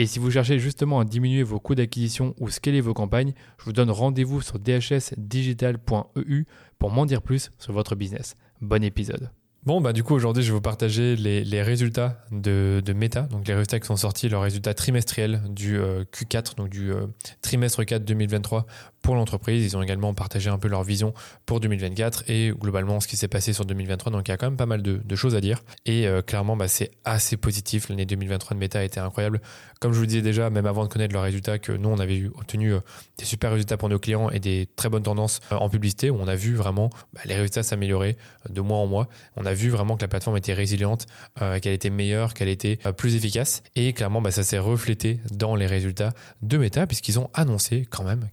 Et si vous cherchez justement à diminuer vos coûts d'acquisition ou scaler vos campagnes, je vous donne rendez-vous sur dhsdigital.eu pour m'en dire plus sur votre business. Bon épisode. Bon, bah du coup, aujourd'hui, je vais vous partager les, résultats de, Meta, donc les résultats qui sont sortis, leurs résultats trimestriels du euh, Q4, donc du euh, trimestre 4 2023 pour l'entreprise. Ils ont également partagé un peu leur vision pour 2024 et globalement ce qui s'est passé sur 2023. Donc il y a quand même pas mal de, choses à dire. Et euh, clairement, bah, c'est assez positif. L'année 2023 de Meta a été incroyable. Comme je vous disais déjà, même avant de connaître leurs résultats, que nous, on avait obtenu euh, des super résultats pour nos clients et des très bonnes tendances euh, en publicité, où on a vu vraiment bah, les résultats s'améliorer de mois en mois. On a vu vraiment que la plateforme était résiliente, qu'elle était meilleure, qu'elle était plus efficace. Et clairement, bah, ça s'est reflété dans les résultats de Meta, puisqu'ils ont annoncé quand même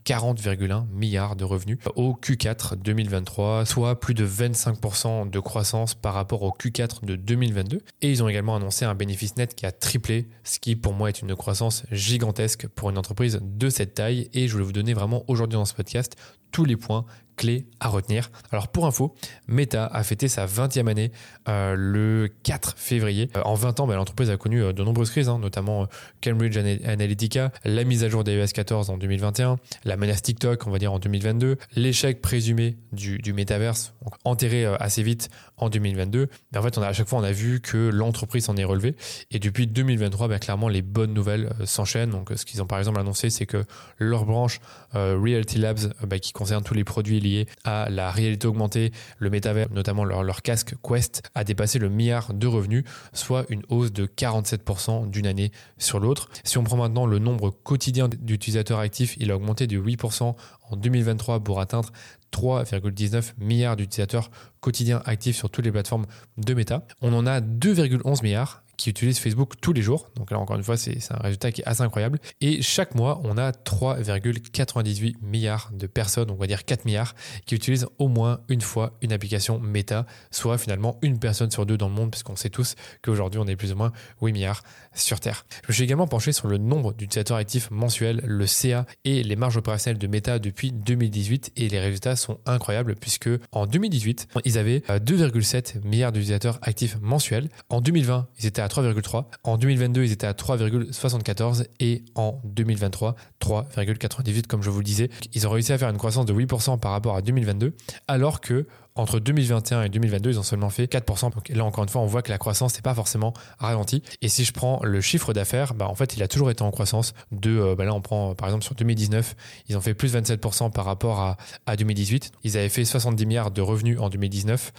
40, milliards de revenus au Q4 2023, soit plus de 25% de croissance par rapport au Q4 de 2022. Et ils ont également annoncé un bénéfice net qui a triplé, ce qui pour moi est une croissance gigantesque pour une entreprise de cette taille. Et je voulais vous donner vraiment aujourd'hui dans ce podcast tous les points clés à retenir. Alors pour info, Meta a fêté sa 20e année euh, le 4 février. Euh, en 20 ans, bah, l'entreprise a connu euh, de nombreuses crises, hein, notamment Cambridge Analytica, la mise à jour d'iOS 14 en 2021, la menace TikTok, on va dire en 2022, l'échec présumé du, du métaverse, enterré assez vite en 2022. Mais en fait, à chaque fois, on a vu que l'entreprise s'en est relevée. Et depuis 2023, bah, clairement, les bonnes nouvelles s'enchaînent. Donc, ce qu'ils ont par exemple annoncé, c'est que leur branche Realty Labs, bah, qui concerne tous les produits liés à la réalité augmentée, le métavers, notamment leur, casque Quest, a dépassé le milliard de revenus, soit une hausse de 47% d'une année sur l'autre. Si on prend maintenant le nombre quotidien d'utilisateurs actifs, il a augmenté de 8% en 2023 pour atteindre 3,19 milliards d'utilisateurs quotidiens actifs sur toutes les plateformes de Meta. On en a 2,11 milliards qui utilisent Facebook tous les jours. Donc là, encore une fois, c'est un résultat qui est assez incroyable. Et chaque mois, on a 3,98 milliards de personnes, on va dire 4 milliards, qui utilisent au moins une fois une application Meta, soit finalement une personne sur deux dans le monde, puisqu'on sait tous qu'aujourd'hui, on est plus ou moins 8 milliards sur Terre. Je me suis également penché sur le nombre d'utilisateurs actifs mensuels, le CA et les marges opérationnelles de Meta depuis 2018, et les résultats sont incroyables, puisque en 2018, ils avaient 2,7 euh, milliards d'utilisateurs actifs mensuels. En 2020, ils étaient à 3,3. En 2022, ils étaient à 3,74 et en 2023, 3,98 comme je vous le disais. Ils ont réussi à faire une croissance de 8% par rapport à 2022 alors que entre 2021 et 2022, ils ont seulement fait 4%. Donc là, encore une fois, on voit que la croissance n'est pas forcément ralentie. Et si je prends le chiffre d'affaires, bah, en fait, il a toujours été en croissance. De, euh, bah, là, on prend par exemple sur 2019, ils ont fait plus 27% par rapport à, à 2018. Ils avaient fait 70 milliards de revenus en 2019.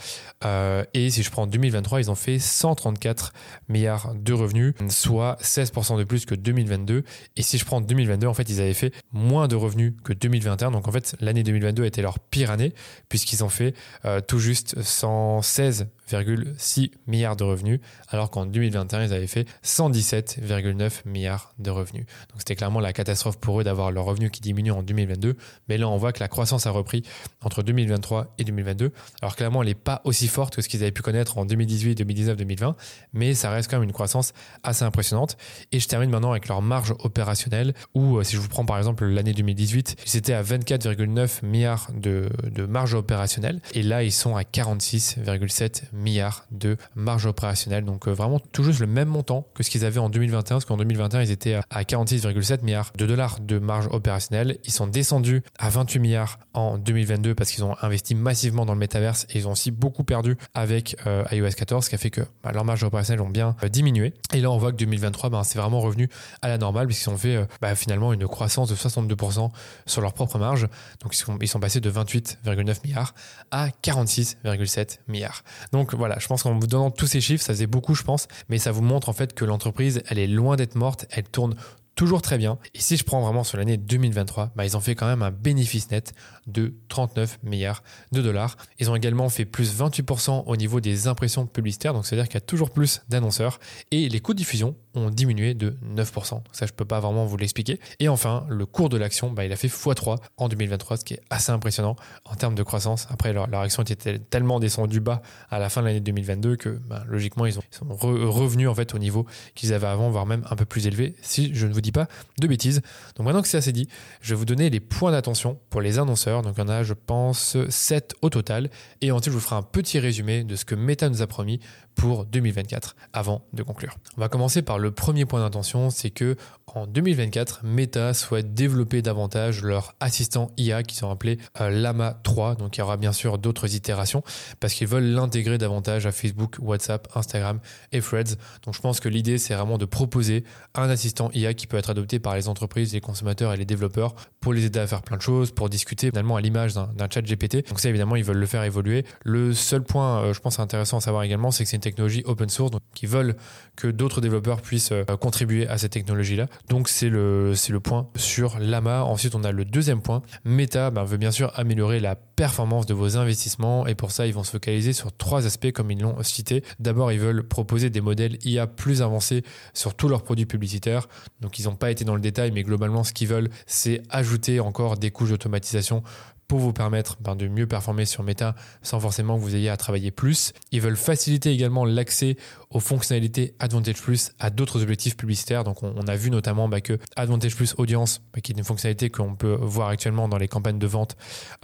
Euh, et si je prends 2023, ils ont fait 134 milliards de revenus, soit 16% de plus que 2022. Et si je prends 2022, en fait, ils avaient fait moins de revenus que 2021. Donc en fait, l'année 2022 était leur pire année puisqu'ils ont fait euh, tout juste 116,6 milliards de revenus, alors qu'en 2021, ils avaient fait 117,9 milliards de revenus. Donc c'était clairement la catastrophe pour eux d'avoir leurs revenus qui diminuent en 2022. Mais là, on voit que la croissance a repris entre 2023 et 2022. Alors clairement, elle n'est pas aussi forte que ce qu'ils avaient pu connaître en 2018, 2019, 2020, mais ça reste quand même une croissance assez impressionnante. Et je termine maintenant avec leur marge opérationnelle, où euh, si je vous prends par exemple l'année 2018, ils étaient à 24,9 milliards de, de marge opérationnelle. Et là, ils sont à 46,7 milliards de marge opérationnelle. Donc vraiment tout juste le même montant que ce qu'ils avaient en 2021, parce qu'en 2021, ils étaient à 46,7 milliards de dollars de marge opérationnelle. Ils sont descendus à 28 milliards en 2022 parce qu'ils ont investi massivement dans le métaverse et ils ont aussi beaucoup perdu avec iOS 14, ce qui a fait que bah, leurs marges opérationnelles ont bien diminué. Et là, on voit que 2023, bah, c'est vraiment revenu à la normale puisqu'ils ont fait bah, finalement une croissance de 62% sur leur propre marge. Donc ils sont, ils sont passés de 28,9 milliards à 46,7 milliards. Donc voilà, je pense qu'en vous donnant tous ces chiffres, ça faisait beaucoup, je pense, mais ça vous montre en fait que l'entreprise, elle est loin d'être morte, elle tourne toujours très bien. Et si je prends vraiment sur l'année 2023, bah, ils ont fait quand même un bénéfice net de 39 milliards de dollars. Ils ont également fait plus 28% au niveau des impressions publicitaires, donc c'est-à-dire qu'il y a toujours plus d'annonceurs. Et les coûts de diffusion ont diminué de 9%. Ça, je peux pas vraiment vous l'expliquer. Et enfin, le cours de l'action, bah, il a fait x3 en 2023, ce qui est assez impressionnant en termes de croissance. Après, leur, action était tellement descendue bas à la fin de l'année 2022 que bah, logiquement, ils, sont revenus en fait au niveau qu'ils avaient avant, voire même un peu plus élevé, si je ne vous dis pas de bêtises. Donc maintenant que c'est assez dit, je vais vous donner les points d'attention pour les annonceurs. Donc il y en a, je pense, 7 au total. Et ensuite, je vous ferai un petit résumé de ce que Meta nous a promis pour 2024 avant de conclure. On va commencer par le premier point d'intention, c'est que en 2024, Meta souhaite développer davantage leur assistant IA qui sont appelés euh, Lama 3. Donc il y aura bien sûr d'autres itérations parce qu'ils veulent l'intégrer davantage à Facebook, WhatsApp, Instagram et Threads. Donc je pense que l'idée c'est vraiment de proposer un assistant IA qui peut être adopté par les entreprises, les consommateurs et les développeurs pour les aider à faire plein de choses, pour discuter finalement à l'image d'un chat GPT. Donc ça évidemment ils veulent le faire évoluer. Le seul point euh, je pense intéressant à savoir également c'est que c'est une technologie open source donc qui veulent que d'autres développeurs puissent euh, contribuer à cette technologie-là. Donc c'est le, c'est le point sur Lama. Ensuite, on a le deuxième point. Meta ben, veut bien sûr améliorer la performance de vos investissements et pour ça, ils vont se focaliser sur trois aspects comme ils l'ont cité. D'abord, ils veulent proposer des modèles IA plus avancés sur tous leurs produits publicitaires. Donc ils n'ont pas été dans le détail, mais globalement, ce qu'ils veulent, c'est ajouter encore des couches d'automatisation pour vous permettre ben, de mieux performer sur Meta sans forcément que vous ayez à travailler plus. Ils veulent faciliter également l'accès aux fonctionnalités Advantage Plus à d'autres objectifs publicitaires. Donc on, a vu notamment bah, que Advantage Plus Audience, bah, qui est une fonctionnalité qu'on peut voir actuellement dans les campagnes de vente,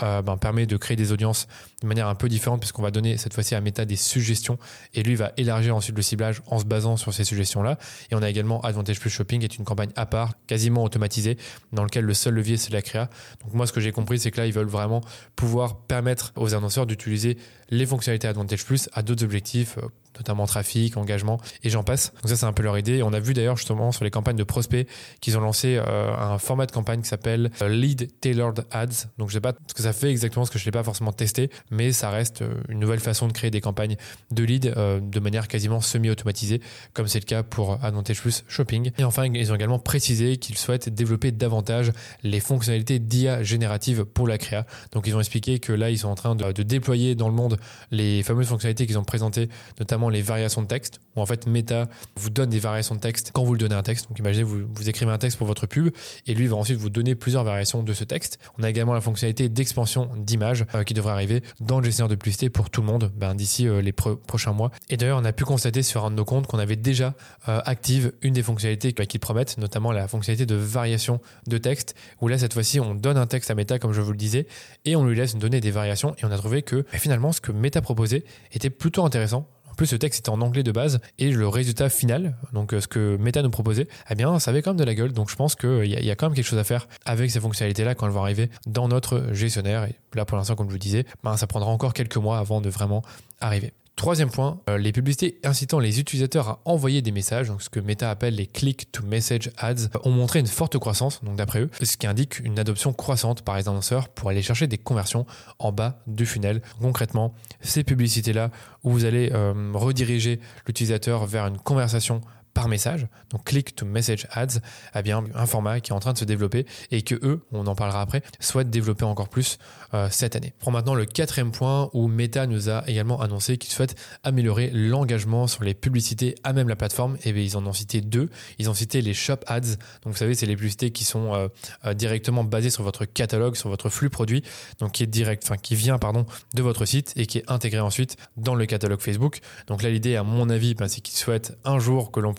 euh, bah, permet de créer des audiences de manière un peu différente puisqu'on va donner cette fois-ci à Meta des suggestions et lui va élargir ensuite le ciblage en se basant sur ces suggestions-là. Et on a également Advantage Plus Shopping, qui est une campagne à part, quasiment automatisée, dans lequel le seul levier c'est la créa. Donc moi ce que j'ai compris c'est que là ils veulent vraiment pouvoir permettre aux annonceurs d'utiliser les fonctionnalités Advantage Plus à d'autres objectifs euh, notamment trafic, engagement, et j'en passe. Donc ça, c'est un peu leur idée. On a vu d'ailleurs justement sur les campagnes de prospects qu'ils ont lancé euh, un format de campagne qui s'appelle euh, Lead Tailored Ads. Donc je sais pas ce que ça fait exactement, parce que je l'ai pas forcément testé, mais ça reste une nouvelle façon de créer des campagnes de lead de manière quasiment semi-automatisée, comme c'est le cas pour Advantage Plus Shopping. Et enfin, ils ont également précisé qu'ils souhaitent développer davantage les fonctionnalités d'IA générative pour la créa. Donc ils ont expliqué que là, ils sont en train de déployer dans le monde les fameuses fonctionnalités qu'ils ont présentées, notamment les variations de texte, où en fait Meta vous donne des variations de texte quand vous lui donnez un texte. Donc imaginez, vous, écrivez un texte pour votre pub, et lui va ensuite vous donner plusieurs variations de ce texte. On a également la fonctionnalité d'expansion d'images euh, qui devrait arriver dans le gestionnaire de publicité pour tout le monde ben, d'ici euh, les prochains mois. Et d'ailleurs, on a pu constater sur un de nos comptes qu'on avait déjà euh, active une des fonctionnalités qu'ils promettent, notamment la fonctionnalité de variation de texte, où là, cette fois-ci, on donne un texte à Meta, comme je vous le disais, et on lui laisse donner des variations, et on a trouvé que ben, finalement, ce que Meta proposait était plutôt intéressant. En plus, ce texte était en anglais de base et le résultat final, donc euh, ce que Meta nous proposait, eh bien, ça avait quand même de la gueule. Donc, je pense qu'il y, y, a quand même quelque chose à faire avec ces fonctionnalités-là quand elles vont arriver dans notre gestionnaire. Et là, pour l'instant, comme je vous disais, ben, ça prendra encore quelques mois avant de vraiment arriver. Troisième point, euh, les publicités incitant les utilisateurs à envoyer des messages, donc ce que Meta appelle les click-to-message ads, ont montré une forte croissance, donc d'après eux, ce qui indique une adoption croissante par les annonceurs pour aller chercher des conversions en bas du funnel. Concrètement, ces publicités-là où vous allez euh, rediriger l'utilisateur vers une conversation par message, donc click to message ads, eh bien un format qui est en train de se développer et que eux, on en parlera après, souhaitent développer encore plus euh, cette année. Prends maintenant le quatrième point où Meta nous a également annoncé qu'ils souhaitent améliorer l'engagement sur les publicités à même la plateforme. Et bien ils en ont cité deux. Ils ont cité les shop ads. Donc vous savez, c'est les publicités qui sont euh, euh, directement basées sur votre catalogue, sur votre flux produit, donc qui est direct, enfin qui vient pardon de votre site et qui est intégré ensuite dans le catalogue Facebook. Donc là l'idée, à mon avis, ben, c'est qu'ils souhaitent un jour que l'on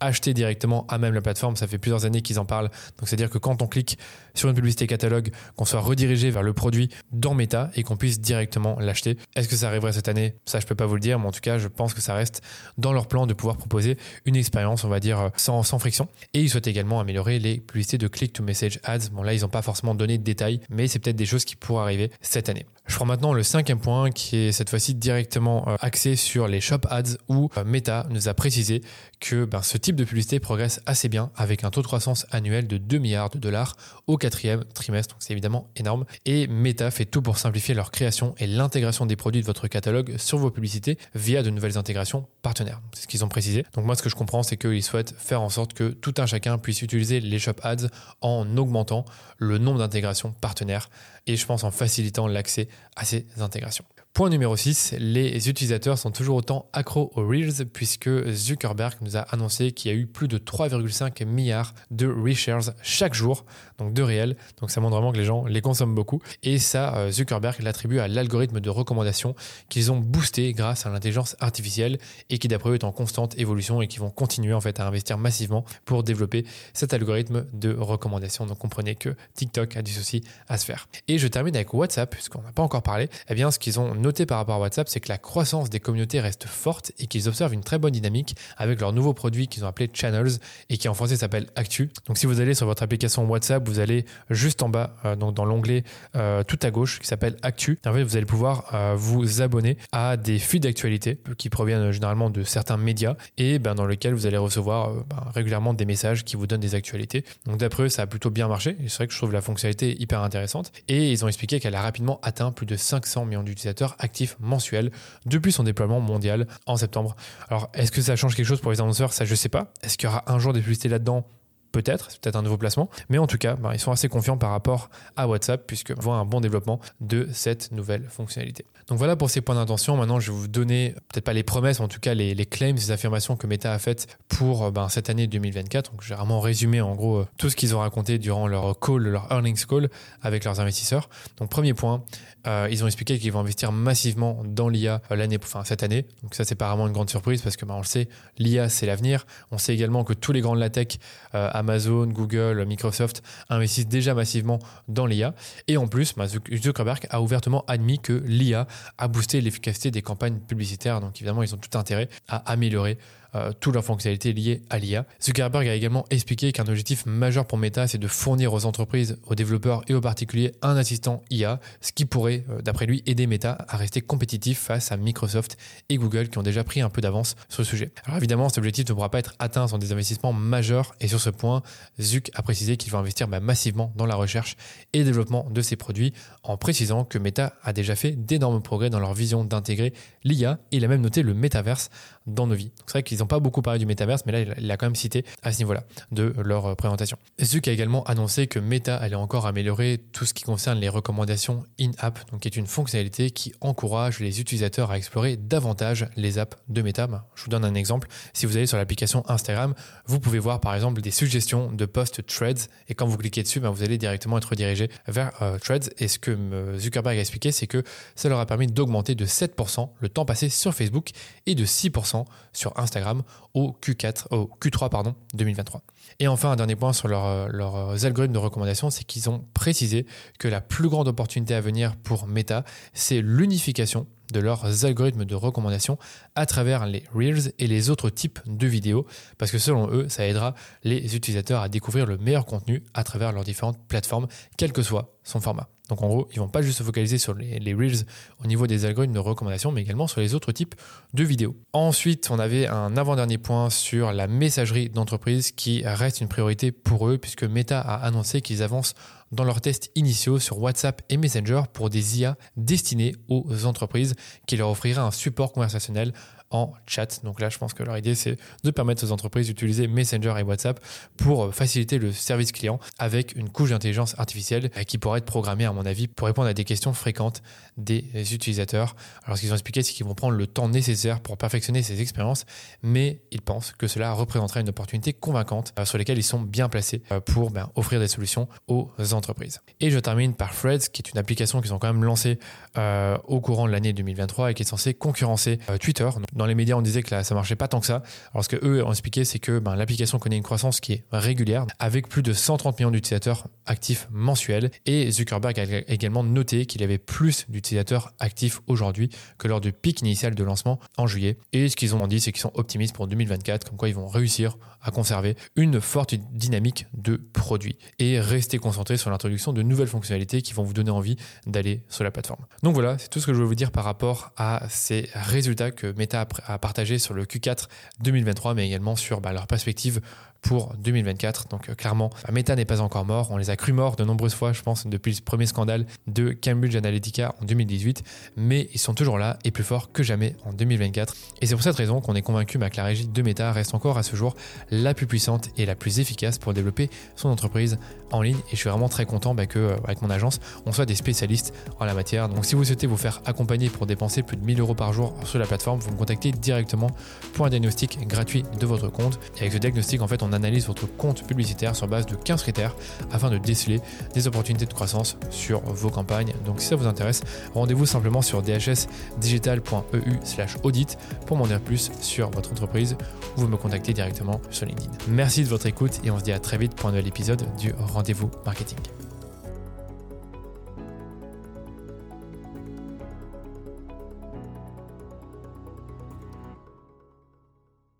acheter directement à même la plateforme. Ça fait plusieurs années qu'ils en parlent. Donc c'est-à-dire que quand on clique sur une publicité catalogue, qu'on soit redirigé vers le produit dans Meta et qu'on puisse directement l'acheter. Est-ce que ça arriverait cette année? Ça, je peux pas vous le dire, mais en tout cas, je pense que ça reste dans leur plan de pouvoir proposer une expérience, on va dire, sans, sans friction. Et ils souhaitent également améliorer les publicités de click-to-message ads. Bon, là, ils n'ont pas forcément donné de détails, mais c'est peut-être des choses qui pourraient arriver cette année. Je prends maintenant le cinquième point qui est cette fois-ci directement euh, axé sur les shop ads où euh, Meta nous a précisé que ben, ce type de publicité progresse assez bien avec un taux de croissance annuel de 2 milliards de dollars au quatrième trimestre. Donc c'est évidemment énorme. Et Meta fait tout pour simplifier leur création et l'intégration des produits de votre catalogue sur vos publicités via de nouvelles intégrations partenaires. C'est ce qu'ils ont précisé. Donc moi ce que je comprends c'est qu'ils souhaitent faire en sorte que tout un chacun puisse utiliser les shop ads en augmentant le nombre d'intégrations partenaires et je pense en facilitant l'accès à ces intégrations. Point numéro 6, les utilisateurs sont toujours autant accros aux Reels puisque Zuckerberg nous a annoncé qu'il y a eu plus de 3,5 milliards de reshares chaque jour, donc de réels. Donc ça montre vraiment que les gens les consomment beaucoup. Et ça, euh, Zuckerberg l'attribue à l'algorithme de recommandation qu'ils ont boosté grâce à l'intelligence artificielle et qui d'après eux est en constante évolution et qui vont continuer en fait à investir massivement pour développer cet algorithme de recommandation. Donc comprenez que TikTok a du souci à se faire. Et je termine avec WhatsApp puisqu'on n'a pas encore parlé. Eh bien, ce qu'ils ont noté par rapport à WhatsApp, c'est que la croissance des communautés reste forte et qu'ils observent une très bonne dynamique avec leur nouveau produit qu'ils ont appelé Channels et qui en français s'appelle Actu. Donc si vous allez sur votre application WhatsApp, vous allez juste en bas, euh, donc dans l'onglet euh, tout à gauche qui s'appelle Actu. En fait, vous allez pouvoir euh, vous abonner à des flux d'actualité qui proviennent généralement de certains médias et ben, dans lesquels vous allez recevoir ben, régulièrement des messages qui vous donnent des actualités. Donc d'après eux, ça a plutôt bien marché. C'est vrai que je trouve la fonctionnalité hyper intéressante et ils ont expliqué qu'elle a rapidement atteint plus de 500 millions d'utilisateurs actif mensuel depuis son déploiement mondial en septembre. Alors, est-ce que ça change quelque chose pour les annonceurs? Ça, je sais pas. Est-ce qu'il y aura un jour des publicités là-dedans? Peut-être, c'est peut-être un nouveau placement, mais en tout cas, ben, ils sont assez confiants par rapport à WhatsApp puisque voit un bon développement de cette nouvelle fonctionnalité. Donc voilà pour ces points d'intention. Maintenant, je vais vous donner peut-être pas les promesses, mais en tout cas les, claims, les affirmations que Meta a faites pour ben, cette année 2024. Donc j'ai vraiment résumé en gros tout ce qu'ils ont raconté durant leur call, leur earnings call avec leurs investisseurs. Donc premier point, euh, ils ont expliqué qu'ils vont investir massivement dans l'IA euh, l'année, enfin cette année. Donc ça c'est pas vraiment une grande surprise parce que ben, on le sait, l'IA c'est l'avenir. On sait également que tous les grands de la tech, euh, Amazon, Google, Microsoft investissent déjà massivement dans l'IA. Et en plus, ben, Zuckerberg a ouvertement admis que l'IA a boosté l'efficacité des campagnes publicitaires. Donc évidemment, ils ont tout intérêt à améliorer euh, toutes leurs fonctionnalités liées à l'IA. Zuckerberg a également expliqué qu'un objectif majeur pour Meta, c'est de fournir aux entreprises, aux développeurs et aux particuliers un assistant IA, ce qui pourrait, euh, d'après lui, aider Meta à rester compétitif face à Microsoft et Google qui ont déjà pris un peu d'avance sur le sujet. Alors évidemment, cet objectif ne pourra pas être atteint sans des investissements majeurs et sur ce point, Zuck a précisé qu'il va investir bah, massivement dans la recherche et développement de ses produits en précisant que Meta a déjà fait d'énormes progrès dans leur vision d'intégrer l'IA et il a même noté le métaverse dans nos vies. C'est vrai qu'ils n'ont pas beaucoup parlé du métaverse, mais là, il l'a quand même cité à ce niveau-là de leur euh, présentation. Zuck a également annoncé que Meta allait encore améliorer tout ce qui concerne les recommandations in-app, donc qui est une fonctionnalité qui encourage les utilisateurs à explorer davantage les apps de Meta. Ben, je vous donne un exemple. Si vous allez sur l'application Instagram, vous pouvez voir par exemple des suggestions de posts Threads, et quand vous cliquez dessus, ben, vous allez directement être redirigé vers euh, Threads. Et ce que euh, Zuckerberg a expliqué, c'est que ça leur a permis d'augmenter de 7% le temps passé sur Facebook et de 6% sur Instagram au Q4, au Q3 pardon, 2023. Et enfin, un dernier point sur leur, leurs algorithmes de recommandation, c'est qu'ils ont précisé que la plus grande opportunité à venir pour Meta, c'est l'unification de leurs algorithmes de recommandation à travers les Reels et les autres types de vidéos, parce que selon eux, ça aidera les utilisateurs à découvrir le meilleur contenu à travers leurs différentes plateformes, quel que soit son format. Donc en gros, ils vont pas juste se focaliser sur les, Reels au niveau des algorithmes de recommandation, mais également sur les autres types de vidéos. Ensuite, on avait un avant-dernier point sur la messagerie d'entreprise qui reste une priorité pour eux, puisque Meta a annoncé qu'ils avancent dans leurs tests initiaux sur WhatsApp et Messenger pour des IA destinés aux entreprises qui leur offriraient un support conversationnel en chat. Donc là, je pense que leur idée, c'est de permettre aux entreprises d'utiliser Messenger et WhatsApp pour euh, faciliter le service client avec une couche d'intelligence artificielle euh, qui pourrait être programmée, à mon avis, pour répondre à des questions fréquentes des utilisateurs. Alors, ce qu'ils ont expliqué, c'est qu'ils vont prendre le temps nécessaire pour perfectionner ces expériences, mais ils pensent que cela représenterait une opportunité convaincante euh, sur laquelle ils sont bien placés pour ben, offrir des solutions aux entreprises. Et je termine par Threads, qui est une application qu'ils ont quand même lancée au courant de l'année 2023 et qui est censée concurrencer Twitter dans les médias, on disait que là, ça marchait pas tant que ça. Alors, ce que eux ont expliqué, c'est que ben, l'application connaît une croissance qui est régulière, avec plus de 130 millions d'utilisateurs actifs mensuels. Et Zuckerberg a également noté qu'il y avait plus d'utilisateurs actifs aujourd'hui que lors du pic initial de lancement en juillet. Et ce qu'ils ont dit, c'est qu'ils sont optimistes pour 2024, comme quoi ils vont réussir à conserver une forte dynamique de produits et rester concentré sur l'introduction de nouvelles fonctionnalités qui vont vous donner envie d'aller sur la plateforme. Donc voilà, c'est tout ce que je veux vous dire par rapport à ces résultats que Meta a partagé sur le Q4 2023, mais également sur bah, leur perspective pour 2024. Donc euh, clairement, Meta n'est pas encore mort. On les a cru morts de nombreuses fois, je pense, depuis le premier scandale de Cambridge Analytica en 2018. Mais ils sont toujours là et plus forts que jamais en 2024. Et c'est pour cette raison qu'on est convaincu bah, que la régie de Meta reste encore à ce jour la plus puissante et la plus efficace pour développer son entreprise en ligne. Et je suis vraiment très content bah, que euh, avec mon agence, on soit des spécialistes en la matière. Donc si vous souhaitez vous faire accompagner pour dépenser plus de 1000 euros par jour sur la plateforme, vous me contactez directement pour un diagnostic gratuit de votre compte. Et avec ce diagnostic, en fait, on analyse votre compte publicitaire sur base de 15 critères afin de déceler des opportunités de croissance sur vos campagnes. Donc si ça vous intéresse, rendez-vous simplement sur dhsdigital.eu slash audit pour m'en dire plus sur votre entreprise ou vous me contactez directement LinkedIn. Merci de votre écoute et on se dit à très vite pour un nouvel épisode du Rendez-vous Marketing.